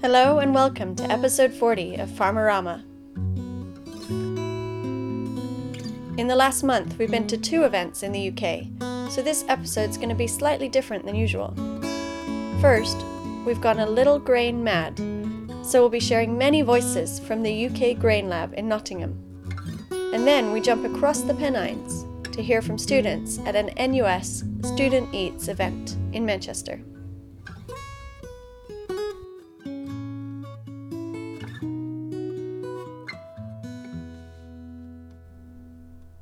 Hello and welcome to episode 40 of Farmerama. In the last month, we've been to two events in the UK, so this episode's going to be slightly different than usual. First, we've gone a little grain mad, so we'll be sharing many voices from the UK Grain Lab in Nottingham. And then we jump across the Pennines to hear from students at an NUS Student Eats event in Manchester.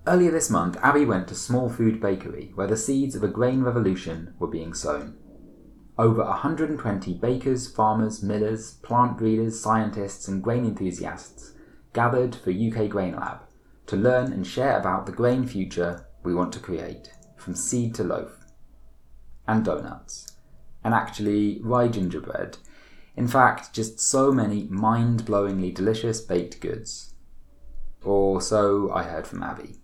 Earlier this month, Abby went to Small Food Bakery, where the seeds of a grain revolution were being sown. Over 120 bakers, farmers, millers, plant breeders, scientists, and grain enthusiasts gathered for UK Grain Lab to learn and share about the grain future we want to create, from seed to loaf. And donuts. And actually, rye gingerbread. In fact, just so many mind blowingly delicious baked goods. Or so I heard from Abby.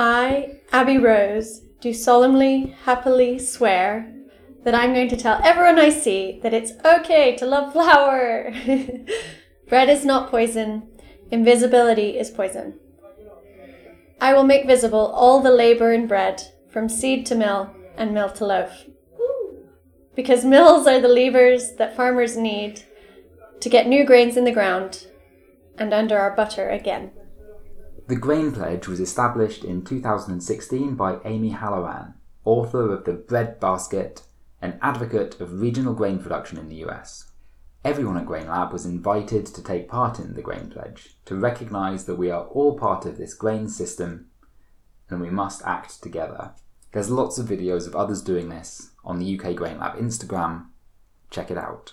I, Abby Rose, do solemnly, happily swear that I'm going to tell everyone I see that it's okay to love flour. Bread is not poison, invisibility is poison. I will make visible all the labor in bread, from seed to mill and mill to loaf. Because mills are the levers that farmers need to get new grains in the ground and under our butter again. The Grain Pledge was established in 2016 by Amy Halloran, author of The Bread Basket and advocate of regional grain production in the US. Everyone at Grain Lab was invited to take part in the Grain Pledge to recognise that we are all part of this grain system and we must act together. There's lots of videos of others doing this on the UK Grain Lab Instagram. Check it out.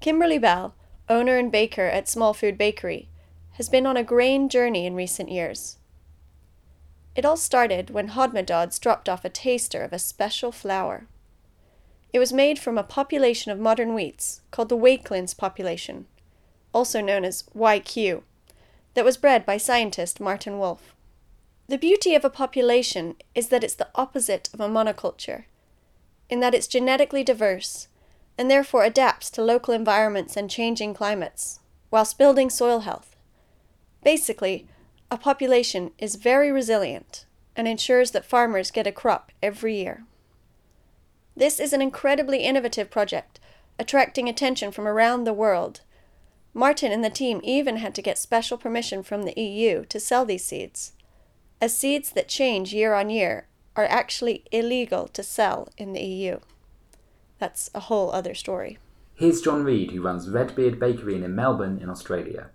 Kimberley Bell, owner and baker at Small Food Bakery, has been on a grain journey in recent years. It all started when Hodmedod's dropped off a taster of a special flour. It was made from a population of modern wheats called the Wakelyns population, also known as YQ, that was bred by scientist Martin Wolfe. The beauty of a population is that it's the opposite of a monoculture, in that it's genetically diverse and therefore adapts to local environments and changing climates, whilst building soil health. Basically, a population is very resilient and ensures that farmers get a crop every year. This is an incredibly innovative project, attracting attention from around the world. Martin and the team even had to get special permission from the EU to sell these seeds, as seeds that change year on year are actually illegal to sell in the EU. That's a whole other story. Here's John Reed, who runs Redbeard Bakery in Melbourne in Australia.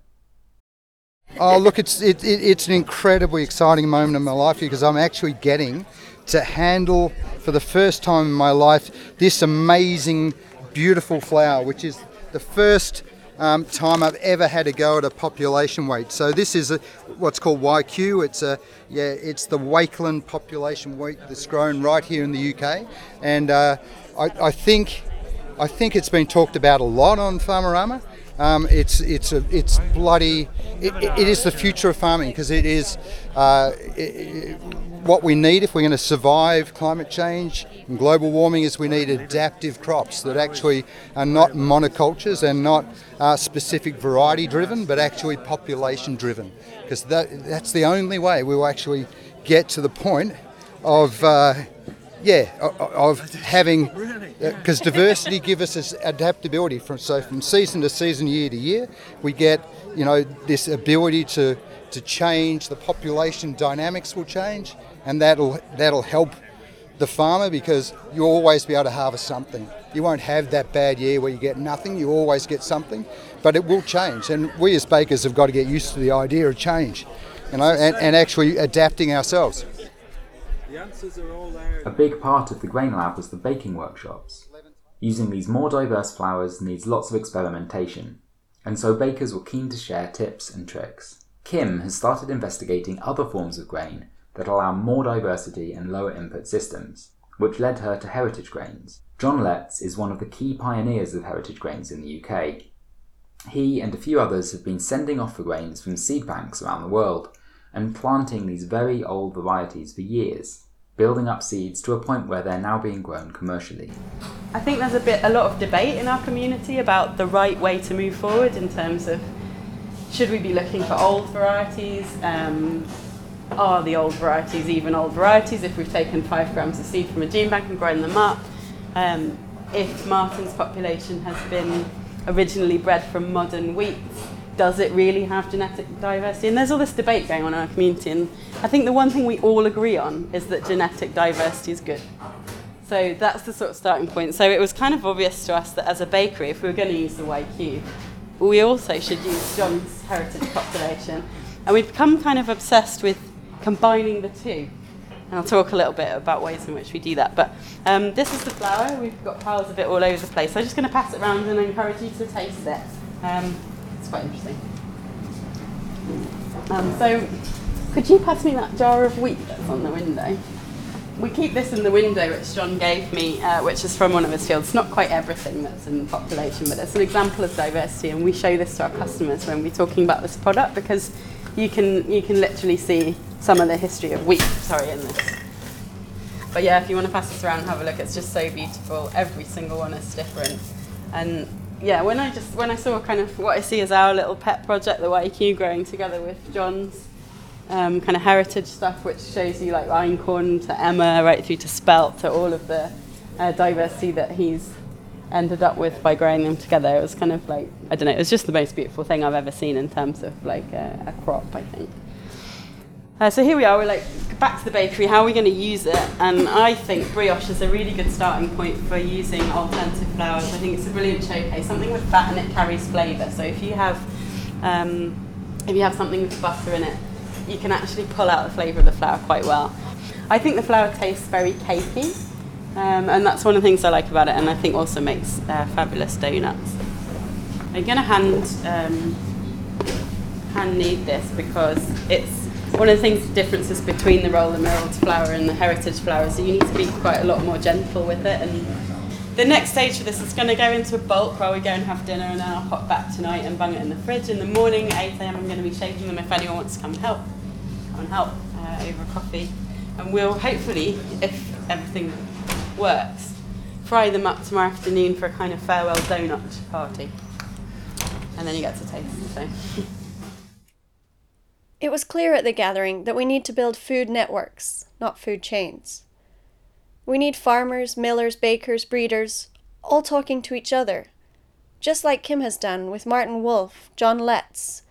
Oh, look, it's it, it, it's an incredibly exciting moment in my life because I'm actually getting to handle for the first time in my life this amazing, beautiful flour, which is the first um, time I've ever had to go at a population wheat. So this is a, what's called YQ. It's a yeah, it's the Wakeland population wheat that's grown right here in the UK, and uh, I, I think I think it's been talked about a lot on Farmerama. Um, it's it's a it's bloody. It, it is the future of farming because it is uh, it, what we need if we're going to survive climate change and global warming. Is we need adaptive crops that actually are not monocultures and not uh, specific variety driven, but actually population driven. Because that that's the only way we will actually get to the point of. Uh, yeah, of having because uh, diversity gives us adaptability from so from season to season, year to year, we get you know this ability to to change. The population dynamics will change, and that'll that'll help the farmer because you'll always be able to harvest something. You won't have that bad year where you get nothing. You always get something, but it will change, and we as bakers have got to get used to the idea of change, you know, and, and actually adapting ourselves. The answers are all there. A big part of the Grain Lab was the baking workshops. Using these more diverse flours needs lots of experimentation, and so bakers were keen to share tips and tricks. Kim has started investigating other forms of grain that allow more diversity and lower input systems, which led her to heritage grains. John Letts is one of the key pioneers of heritage grains in the UK. He and a few others have been sending off for grains from seed banks around the world and planting these very old varieties for years. Building up seeds to a point where they're now being grown commercially. I think there's a bit, a lot of debate in our community about the right way to move forward in terms of should we be looking for old varieties? Um, are the old varieties even old varieties if we've taken five grams of seed from a gene bank and grown them up? Um, if Martin's population has been originally bred from modern wheat, does it really have genetic diversity? And there's all this debate going on in our community, and I think the one thing we all agree on is that genetic diversity is good. So that's the sort of starting point. So it was kind of obvious to us that as a bakery, if we were going to use the YQ, we also should use John's heritage population. And we've become kind of obsessed with combining the two. And I'll talk a little bit about ways in which we do that. But um, this is the flour. We've got piles of it all over the place. So I'm just going to pass it around and encourage you to taste it. Um, it's quite interesting. Um, so, could you pass me that jar of wheat that's on the window? we keep this in the window, which John gave me, uh, which is from one of his fields. Not quite everything that's in the population, but it's an example of diversity, and we show this to our customers when we're talking about this product because you can you can literally see some of the history of wheat. Sorry, in this. But yeah, if you want to pass this around and have a look, it's just so beautiful. Every single one is different, and yeah, when I just when I saw kind of what I see as our little pet project, the YQ, growing together with John's um, kind of heritage stuff, which shows you like einkorn to emmer, right through to spelt, to all of the uh, diversity that he's ended up with by growing them together. It was kind of like I don't know. It was just the most beautiful thing I've ever seen in terms of like a, a crop. I think. Uh, so here we are. We're like back to the bakery. How are we going to use it? And I think brioche is a really good starting point for using alternative flours. I think it's a brilliant showcase. Something with fat and it carries flavour. So if you have um, if you have something with butter in it, you can actually pull out the flavour of the flour quite well. I think the flour tastes very cakey, um, and that's one of the things I like about it, and I think also makes uh, fabulous donuts. I'm going to hand um, hand knead this because it's one of the things the differences between the roller milled flour and the heritage flour is that you need to be quite a lot more gentle with it and the next stage for this is going to go into a bulk while we go and have dinner and then I'll pop back tonight and bung it in the fridge. In the morning at 8am I'm going to be shaking them if anyone wants to come help. Come and help uh, over coffee. And we'll hopefully, if everything works, fry them up tomorrow afternoon for a kind of farewell donut party. And then you get to taste them. So. It was clear at the gathering that we need to build food networks, not food chains. We need farmers, millers, bakers, breeders, all talking to each other, just like Kim has done with Martin Wolfe, John Letts,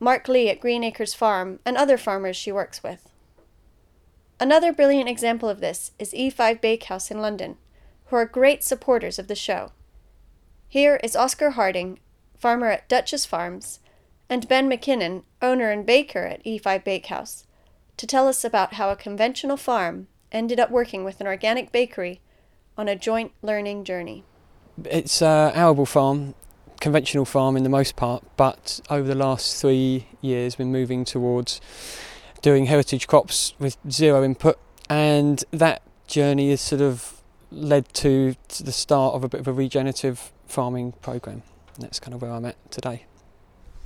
Mark Lee at Green Acres Farm, and other farmers she works with. Another brilliant example of this is E5 Bakehouse in London, who are great supporters of the show. Here is Oscar Harding, farmer at Duchess Farms, and Ben MacKinnon, owner and baker at E5 Bakehouse, to tell us about how a conventional farm ended up working with an organic bakery on a joint learning journey. It's a arable farm, conventional farm in the most part, but over the last three years, been moving towards doing heritage crops with zero input, and that journey has sort of led to, to the start of a bit of a regenerative farming program. And That's kind of where I'm at today.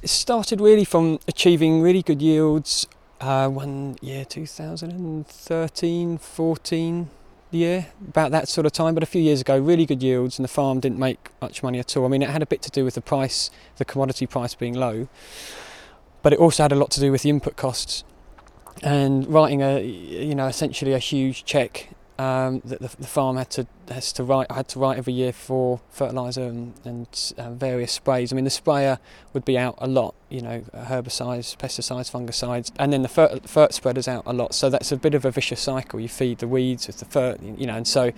It started really from achieving really good yields uh, one year 2013 14 year about that sort of time but a few years ago really good yields and the farm didn't make much money at all. I mean it had a bit to do with the price the commodity price being low but it also had a lot to do with the input costs and writing a you know essentially a huge check um, that the, the, farm had to has to write. I had to write every year for fertilizer and, and uh, various sprays. I mean, the sprayer would be out a lot, you know, herbicides, pesticides, fungicides, and then the fert, fert spreader's out a lot. So that's a bit of a vicious cycle. You feed the weeds with the fert, you know, and so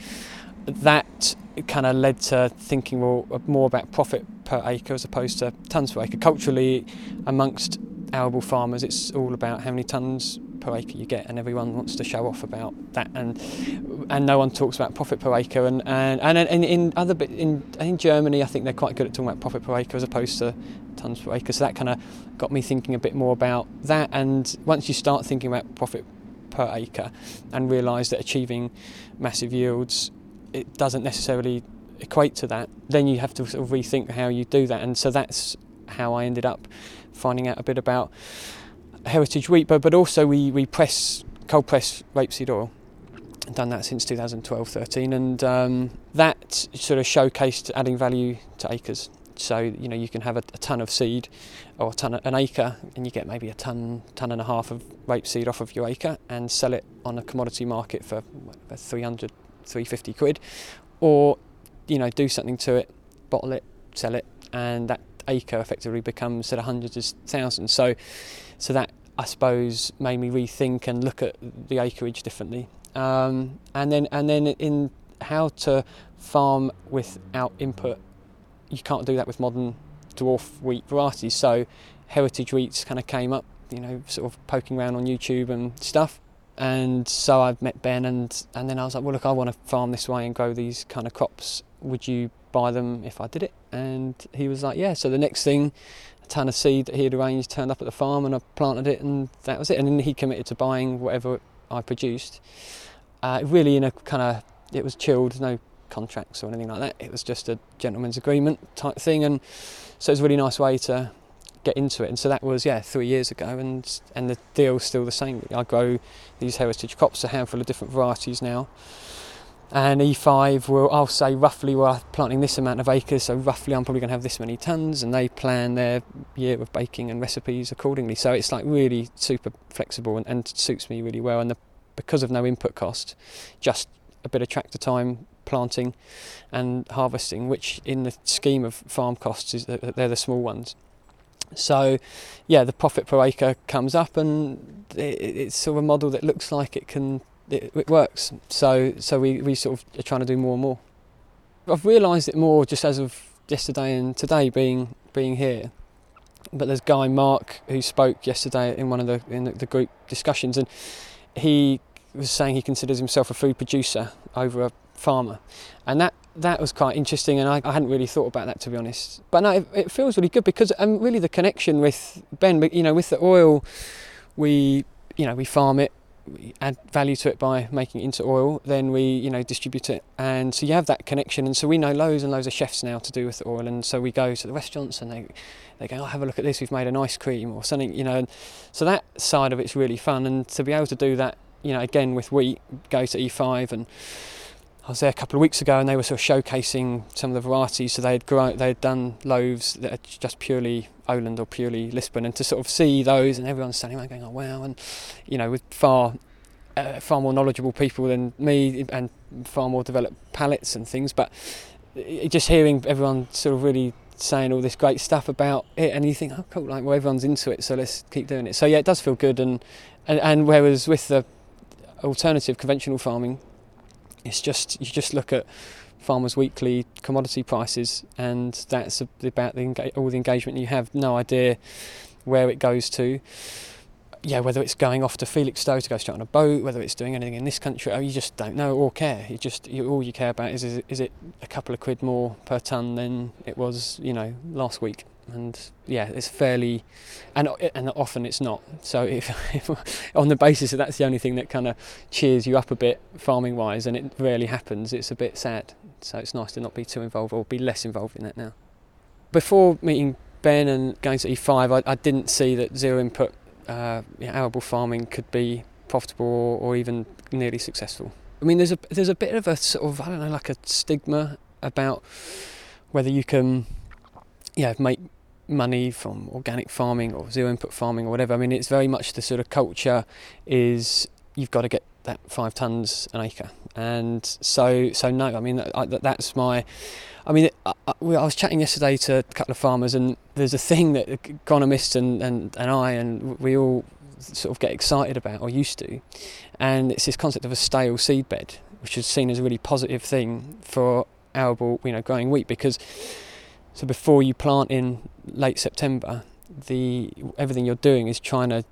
that kind of led to thinking well more about profit per acre as opposed to tons per acre. Culturally, amongst arable farmers, it's all about how many tons per acre you get, and everyone wants to show off about that, and and no one talks about profit per acre. And and, and in, in other in in Germany, I think they're quite good at talking about profit per acre as opposed to tons per acre. So that kind of got me thinking a bit more about that. And once you start thinking about profit per acre, and realise that achieving massive yields, it doesn't necessarily equate to that. Then you have to sort of rethink how you do that. And so that's how I ended up finding out a bit about heritage wheat, but, but also we, we press cold press rapeseed oil. Done that since 2012 13 and um, that sort of showcased adding value to acres. So you know you can have a, a ton of seed or a ton of, an acre and you get maybe a ton ton and a half of rapeseed off of your acre and sell it on a commodity market for 300 350 quid. Or you know do something to it bottle it sell it and that acre effectively becomes sort of hundreds of thousands so so that I suppose made me rethink and look at the acreage differently um, and then and then in how to farm without input. You can't do that with modern dwarf wheat varieties. So heritage wheats kind of came up, you know, sort of poking around on YouTube and stuff. And so I met Ben, and and then I was like, well, look, I want to farm this way and grow these kind of crops. Would you buy them if I did it? And he was like, yeah. So the next thing, a ton of seed that he had arranged turned up at the farm, and I planted it, and that was it. And then he committed to buying whatever I produced. Uh, really, in a kind of, it was chilled, no contracts or anything like that. It was just a gentleman's agreement type thing, and so it was a really nice way to get into it. And so that was yeah three years ago, and and the deal's still the same. I grow these heritage crops, a handful of different varieties now. And E5 will, I'll say roughly we're planting this amount of acres, so roughly I'm probably going to have this many tons, and they plan their year of baking and recipes accordingly. So it's like really super flexible and, and suits me really well. And the because of no input cost, just a bit of tractor time planting and harvesting, which in the scheme of farm costs is uh, they're the small ones. So, yeah, the profit per acre comes up, and it, it's sort of a model that looks like it can it, it works. So, so we, we sort of are trying to do more and more. I've realised it more just as of yesterday and today being being here. But there's Guy Mark who spoke yesterday in one of the in the, group discussions, and he was saying he considers himself a food producer over a farmer, and that that was quite interesting. And I, I hadn't really thought about that to be honest. But no, it, it feels really good because um, really the connection with Ben, you know, with the oil, we you know we farm it, add value to it by making it into oil, then we you know distribute it, and so you have that connection. And so we know loads and loads of chefs now to do with oil, and so we go to the restaurants and they they go, oh, have a look at this, we've made an ice cream or something, you know. And so that side of it's really fun, and to be able to do that you know, again with wheat, go to E5 and I was there a couple of weeks ago and they were sort of showcasing some of the varieties. So they had grown, they had done loaves that are just purely Oland or purely Lisbon, and to sort of see those and everyone's standing around going, "Oh wow!" and you know, with far uh, far more knowledgeable people than me and far more developed palates and things, but just hearing everyone sort of really saying all this great stuff about it, and you think, "Oh, cool!" Like, well, everyone's into it, so let's keep doing it. So yeah, it does feel good, and and, and whereas with the alternative conventional farming, it's just you just look at farmers' weekly commodity prices, and that's about the, all the engagement you have. No idea where it goes to. Yeah, whether it's going off to Felixstowe to go straight on a boat, whether it's doing anything in this country, oh, you just don't know or care. You just you, all you care about is, is is it a couple of quid more per ton than it was, you know, last week and yeah, it's fairly, and and often it's not. So if, if on the basis that that's the only thing that kind of cheers you up a bit farming wise, and it rarely happens, it's a bit sad. So it's nice to not be too involved or be less involved in that now. Before meeting Ben and going to E5, I, I didn't see that zero input uh, arable farming could be profitable or, or even nearly successful. I mean, there's a there's a bit of a sort of I don't know like a stigma about whether you can yeah make money from organic farming or zero input farming or whatever. I mean, it's very much the sort of culture is you've got to get that five tons an acre, and so so no. I mean, I, that's my. I mean, I, I, was chatting yesterday to a couple of farmers, and there's a thing that agronomists and, and, and I and we all sort of get excited about or used to, and it's this concept of a stale seed bed, which is seen as a really positive thing for arable, you know, growing wheat because so before you plant in late September, the everything you're doing is trying to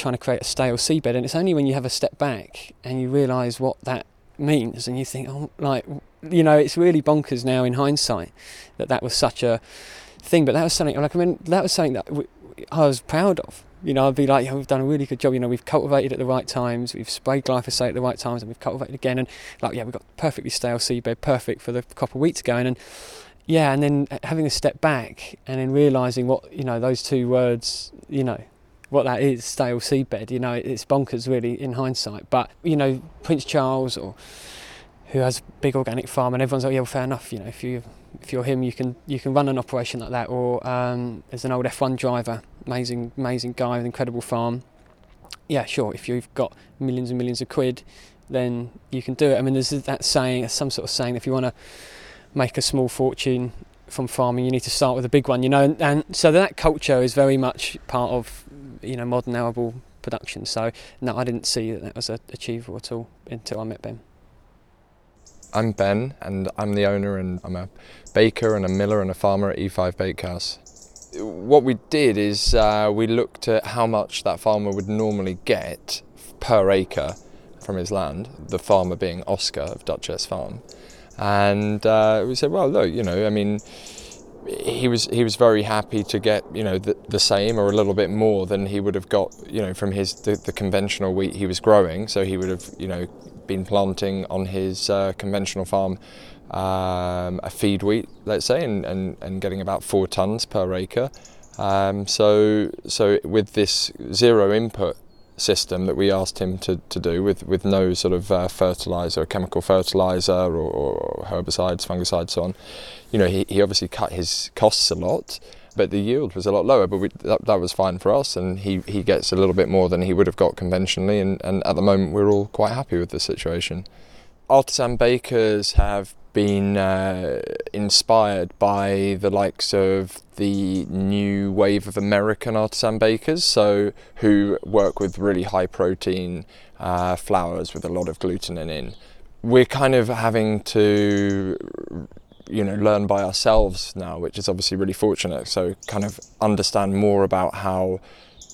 trying to create a stale seedbed. and it's only when you have a step back and you realise what that means, and you think, oh, like you know, it's really bonkers now in hindsight that that was such a thing. But that was something like I mean, that was something that I was proud of. You know, I'd be like, yeah, we've done a really good job. You know, we've cultivated at the right times, we've sprayed glyphosate at the right times, and we've cultivated again. And like, yeah, we've got perfectly stale seedbed, perfect for the of wheat to go in. And yeah, and then uh, having a step back and then realizing what you know those two words, you know, what that is, stale seedbed. You know, it's bonkers really in hindsight. But you know, Prince Charles or who has big organic farm, and everyone's like, yeah, well, fair enough. You know, if you if you're him, you can you can run an operation like that. Or um, there's an old F1 driver, amazing amazing guy with incredible farm. Yeah, sure. If you've got millions and millions of quid, then you can do it. I mean, there's that saying, some sort of saying, if you want to make a small fortune from farming, you need to start with a big one. You know, and, and so that culture is very much part of you know modern arable production. So no, I didn't see that that was achievable at all until I met Ben. I'm Ben, and I'm the owner, and I'm a baker and a miller and a farmer at E5 Bakehouse. What we did is uh, we looked at how much that farmer would normally get per acre from his land, the farmer being Oscar of Duchess Farm. And uh, we said, well, look, you know, I mean, he was he was very happy to get you know the, the same or a little bit more than he would have got you know from his the, the conventional wheat he was growing. So he would have you know been planting on his uh, conventional farm um, a feed wheat, let's say, and, and, and getting about four tons per acre. Um, so, so with this zero input system that we asked him to, to do with, with no sort of uh, fertilizer, chemical fertilizer or, or, herbicides, fungicides, so on, you know, he, he obviously cut his costs a lot but the yield was a lot lower. But we, that, that was fine for us, and he, he gets a little bit more than he would have got conventionally. And, and at the moment, we're all quite happy with the situation. Artisan bakers have been uh, inspired by the likes of the new wave of American artisan bakers, so who work with really high protein uh, flours with a lot of gluten in. We're kind of having to you know learn by ourselves now, which is obviously really fortunate. So kind of understand more about how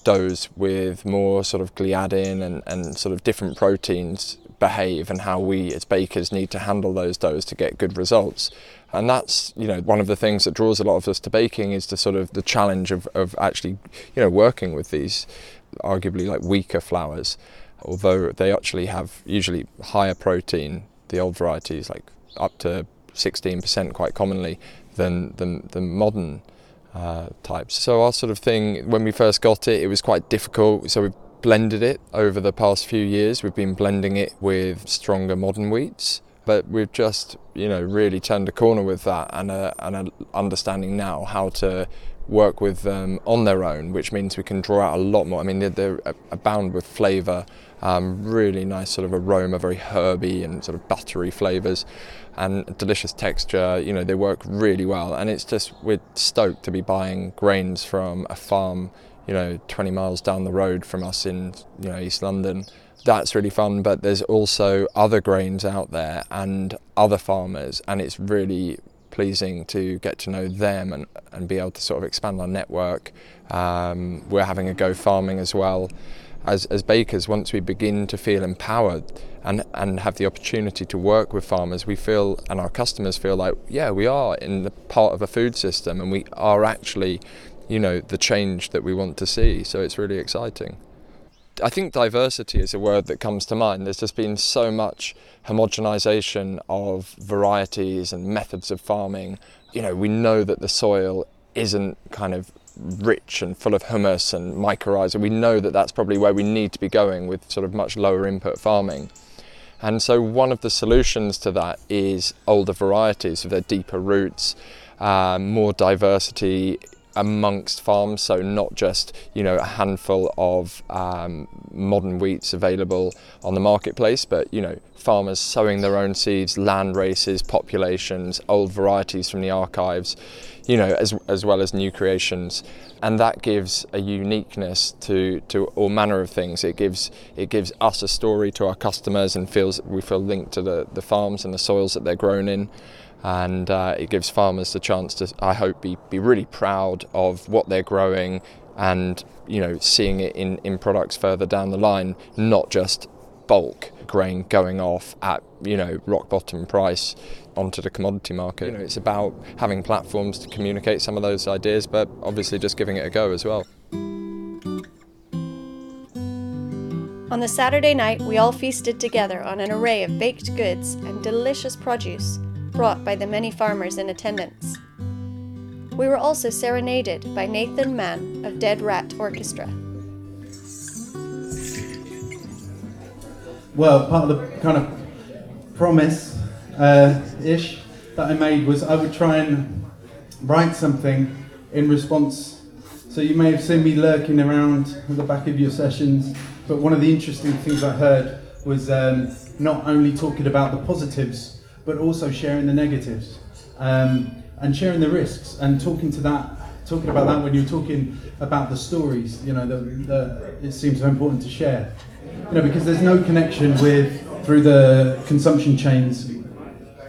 doughs with more sort of gliadin and, and sort of different proteins behave and how we as bakers need to handle those doughs to get good results. And that's, you know, one of the things that draws a lot of us to baking is the sort of the challenge of, of actually, you know, working with these arguably like weaker flours, although they actually have usually higher protein, the old varieties like up to 16% quite commonly than the, the modern uh, types. So our sort of thing, when we first got it, it was quite difficult. So we blended it over the past few years. We've been blending it with stronger modern wheats, but we've just, you know, really turned a corner with that and a, and a understanding now how to work with them on their own, which means we can draw out a lot more. I mean, they're, they're abound with flavour, um, really nice sort of aroma, very herby and sort of buttery flavours, and delicious texture. You know, they work really well, and it's just we're stoked to be buying grains from a farm, you know, 20 miles down the road from us in you know East London. That's really fun, but there's also other grains out there and other farmers, and it's really pleasing to get to know them and, and be able to sort of expand our network. Um, we're having a go farming as well. As, as bakers, once we begin to feel empowered and, and have the opportunity to work with farmers, we feel, and our customers feel like, yeah, we are in the part of a food system and we are actually, you know, the change that we want to see. So it's really exciting. I think diversity is a word that comes to mind. There's just been so much homogenization of varieties and methods of farming. You know, we know that the soil isn't kind of rich and full of humus and mycorrhiza. We know that that's probably where we need to be going with sort of much lower input farming. And so one of the solutions to that is older varieties with their deeper roots, uh, more diversity amongst farms, so not just you know a handful of um, modern wheats available on the marketplace, but you know farmers sowing their own seeds, land races, populations, old varieties from the archives, you know, as as well as new creations, and that gives a uniqueness to to all manner of things. It gives it gives us a story to our customers and feels we feel linked to the the farms and the soils that they're grown in and uh, it gives farmers the chance to, I hope, be, be really proud of what they're growing and you know seeing it in, in products further down the line, not just bulk grain going off at you know rock bottom price onto the commodity market. You know, it's about having platforms to communicate some of those ideas, but obviously just giving it a go as well. On the Saturday night, we all feasted together on an array of baked goods and delicious produce brought by the many farmers in attendance. We were also serenaded by Nathan Mann of Dead Rat Orchestra. Well, part of the kind of promise uh, ish that I made was I would try and write something in response. So you may have seen me lurking around at the back of your sessions, but one of the interesting things I heard was um, not only talking about the positives but also sharing the negatives um, and sharing the risks and talking to that, talking about that when you're talking about the stories. You know, that it seems so important to share. You know, because there's no connection with through the consumption chains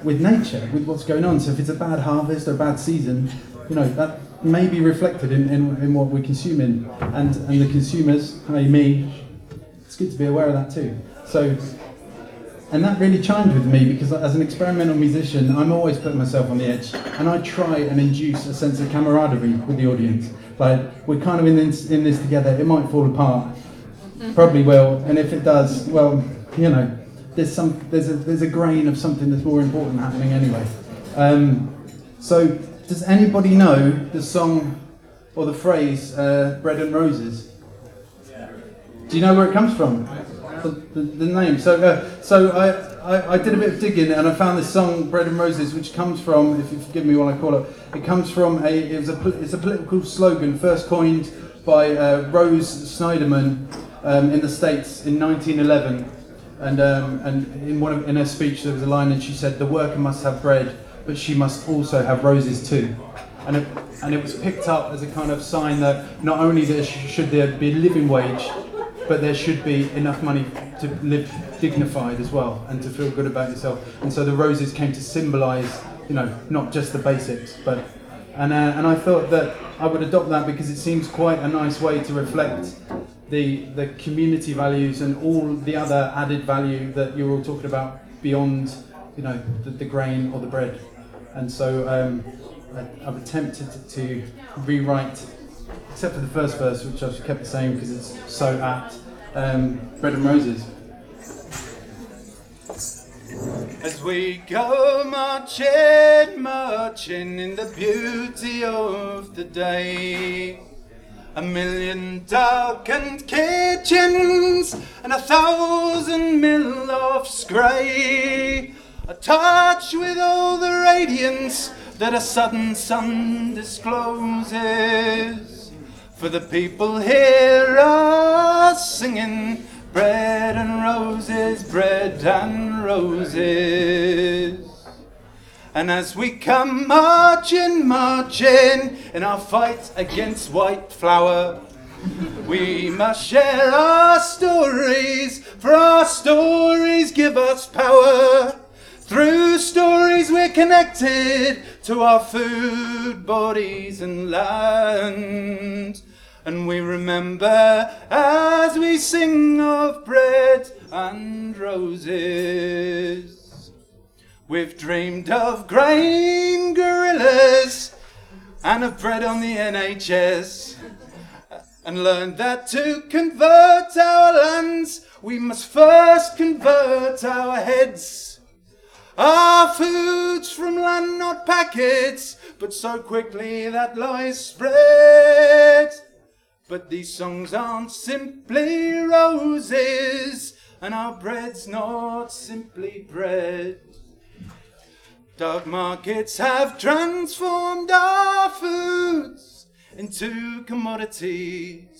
with nature, with what's going on. So if it's a bad harvest or a bad season, you know that may be reflected in, in, in what we're consuming, and and the consumers, i.e. me, it's good to be aware of that too. So and that really chimed with me because as an experimental musician, I'm always putting myself on the edge, and I try and induce a sense of camaraderie with the audience. Like we're kind of in this in this together. It might fall apart, probably will, and if it does, well, you know, there's some there's a there's a grain of something that's more important happening anyway. Um, so, does anybody know the song or the phrase uh, "bread and roses"? Do you know where it comes from? The, the, the name. So, uh, so I, I, I, did a bit of digging and I found this song "Bread and Roses," which comes from, if you forgive me while I call it, it comes from a it was a it's a political slogan first coined by uh, Rose Schneiderman um, in the states in 1911. And, um, and in one of, in her speech there was a line and she said the worker must have bread but she must also have roses too and it, and it was picked up as a kind of sign that not only there should there be a living wage but there should be enough money to live dignified as well and to feel good about yourself. And so the roses came to symbolize you know not just the basics but and, uh, and I thought that I would adopt that because it seems quite a nice way to reflect the the community values and all the other added value that you're all talking about beyond you know the, the grain or the bread. And so um, I, have attempted to, rewrite except for the first verse which I've kept the same because it's so apt um, bread and roses as we go marching, marching in the beauty of the day a million darkened kitchens and a thousand mil of scray. A touch with all the radiance that a sudden sun discloses. For the people hear us singing bread and roses, bread and roses. And as we come marching, marching in our fight against white flour, we must share our stories, for our stories give us power. Through stories we're connected to our food, bodies, and land. And we remember as we sing of bread and roses. We've dreamed of grain guerrillas and of bread on the NHS and learned that to convert our lands, we must first convert our heads. Our food's from land, not packets, but so quickly that lies spread. But these songs aren't simply roses, and our bread's not simply bread. Dark markets have transformed our foods into commodities.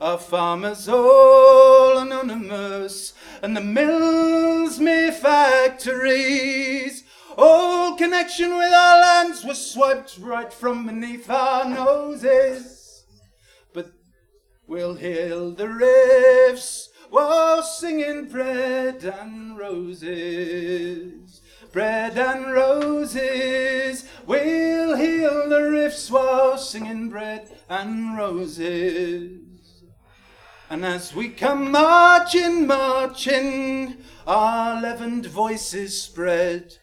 Our farmers all anonymous, and the mills mere factories. All connection with our lands was swiped right from beneath our noses. But we'll heal the rifts while singing bread and roses bread and roses. We'll heal the rifts while singing bread and roses. And as we come marching, marching, our leavened voices spread.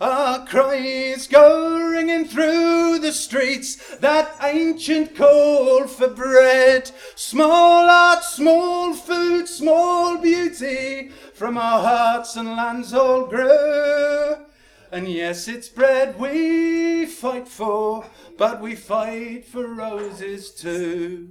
Our cries go ringing through the streets, that ancient call for bread. Small art, small food, small beauty, from our hearts and lands all grow. And yes, it's bread we fight for, but we fight for roses too.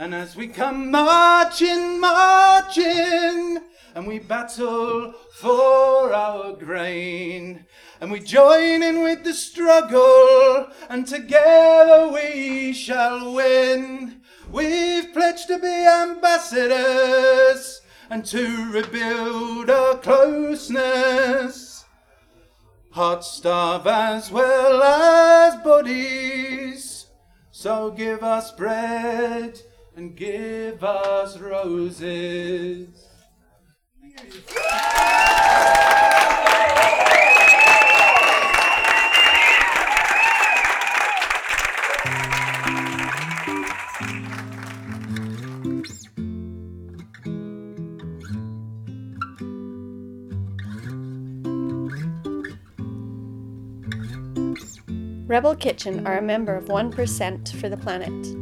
And as we come marching, marching, and we battle for our grain. And we join in with the struggle, and together we shall win. We've pledged to be ambassadors and to rebuild our closeness. Hearts starve as well as bodies, so give us bread and give us roses. Rebel Kitchen are a member of 1% for the planet.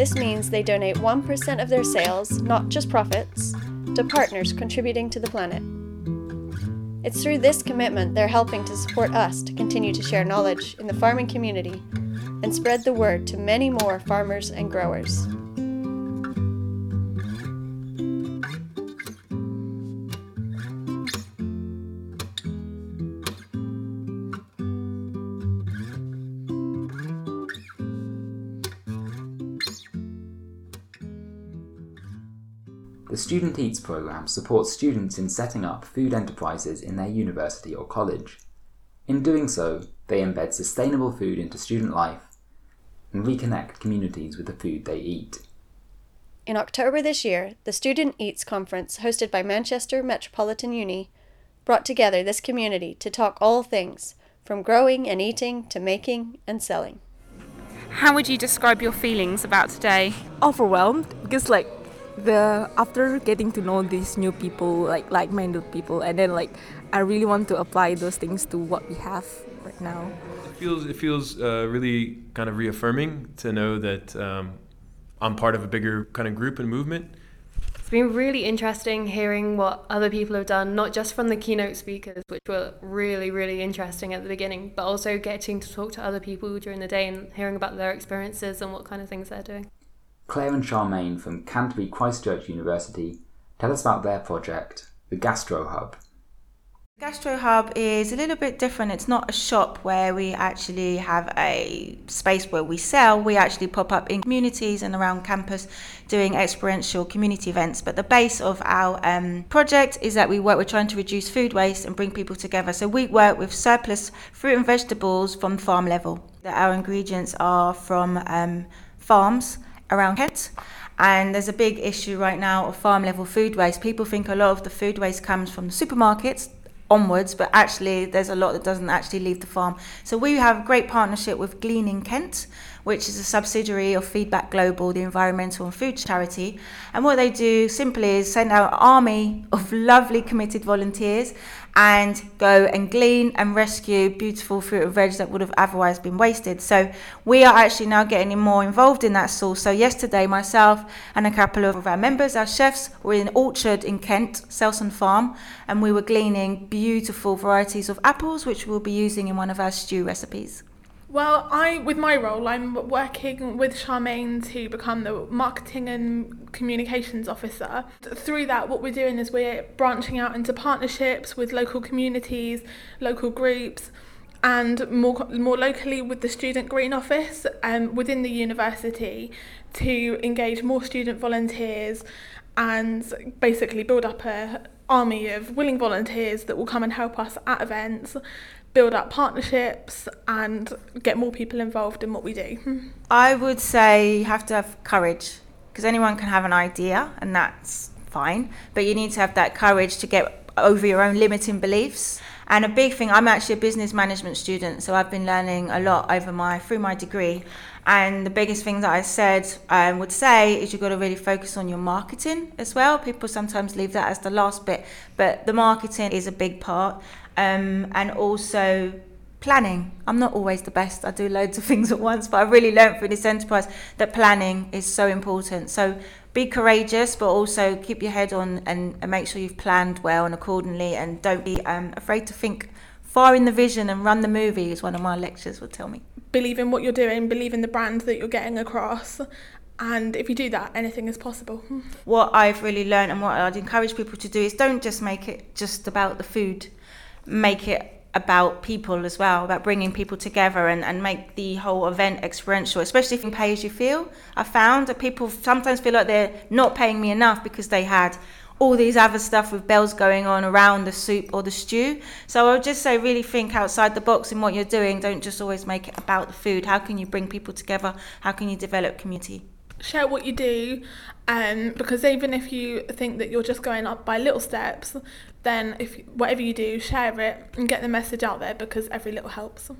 This means they donate 1% of their sales, not just profits, to partners contributing to the planet. It's through this commitment they're helping to support us to continue to share knowledge in the farming community and spread the word to many more farmers and growers. Student Eats program supports students in setting up food enterprises in their university or college. In doing so, they embed sustainable food into student life and reconnect communities with the food they eat. In October this year, the Student Eats conference, hosted by Manchester Metropolitan Uni, brought together this community to talk all things from growing and eating to making and selling. How would you describe your feelings about today? overwhelmed because like the after getting to know these new people like like-minded people and then like i really want to apply those things to what we have right now It feels it feels uh, really kind of reaffirming to know that um, I'm part of a bigger kind of group and movement. It's been really interesting hearing what other people have done, not just from the keynote speakers, which were really, really interesting at the beginning, but also getting to talk to other people during the day and hearing about their experiences and what kind of things they're doing. Claire and Charmaine from Canterbury Christ Church University tell us about their project, the Gastro Hub. Gastro Hub is a little bit different. It's not a shop where we actually have a space where we sell. We actually pop up in communities and around campus doing experiential community events. But the base of our um, project is that we work, we're trying to reduce food waste and bring people together. So we work with surplus fruit and vegetables from farm level. Our ingredients are from um, farms around Kent. And there's a big issue right now of farm level food waste. People think a lot of the food waste comes from the supermarkets onwards, but actually there's a lot that doesn't actually leave the farm. So we have a great partnership with Gleaning Kent, which is a subsidiary of Feedback Global, the environmental and food charity. And what they do simply is send out an army of lovely committed volunteers and go and glean and rescue beautiful fruit and veg that would have otherwise been wasted. So we are actually now getting more involved in that source. So yesterday, myself and a couple of our members, our chefs, were in an orchard in Kent, Selson Farm, and we were gleaning beautiful varieties of apples, which we'll be using in one of our stew recipes. Well, I with my role, I'm working with Charmaine to become the marketing and communications officer. Through that, what we're doing is we're branching out into partnerships with local communities, local groups, and more more locally with the student green office um, within the university to engage more student volunteers and basically build up a army of willing volunteers that will come and help us at events build up partnerships and get more people involved in what we do. I would say you have to have courage because anyone can have an idea and that's fine, but you need to have that courage to get over your own limiting beliefs. And a big thing, I'm actually a business management student, so I've been learning a lot over my through my degree. And the biggest thing that I said um, would say is you've got to really focus on your marketing as well. People sometimes leave that as the last bit, but the marketing is a big part. Um, and also planning. I'm not always the best. I do loads of things at once, but I've really learned through this enterprise that planning is so important. So be courageous, but also keep your head on and, and make sure you've planned well and accordingly, and don't be um, afraid to think far in the vision and run the movie, as one of my lecturers would tell me. Believe in what you're doing, believe in the brand that you're getting across, And if you do that, anything is possible. What I've really learned and what I'd encourage people to do is don't just make it just about the food, make it about people as well, about bringing people together and, and make the whole event experiential, especially if you pay as you feel. I found that people sometimes feel like they're not paying me enough because they had all these other stuff with bells going on around the soup or the stew. So I would just say, really think outside the box in what you're doing. Don't just always make it about the food. How can you bring people together? How can you develop community? Share what you do, um, because even if you think that you're just going up by little steps, then if whatever you do, share it and get the message out there because every little helps.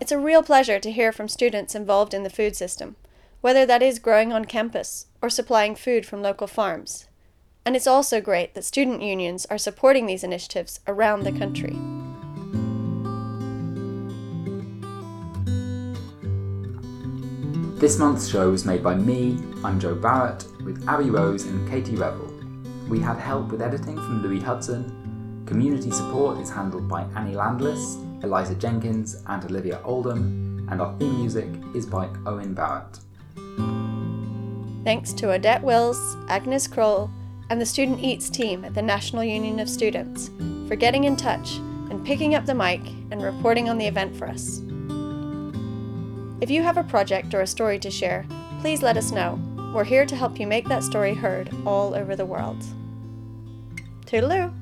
It's a real pleasure to hear from students involved in the food system, whether that is growing on campus or supplying food from local farms. And it's also great that student unions are supporting these initiatives around the country. This month's show was made by me, I'm Jo Barratt, with Abby Rose and Katie Revell. We had help with editing from Louis Hudson. Community support is handled by Annie Landless, Eliza Jenkins, and Olivia Oldham, and our theme music is by Owen Barrett. Thanks to Odette Wills, Agnes Kroll, and the Student Eats team at the National Union of Students for getting in touch and picking up the mic and reporting on the event for us. If you have a project or a story to share, please let us know. We're here to help you make that story heard all over the world. Toodaloo!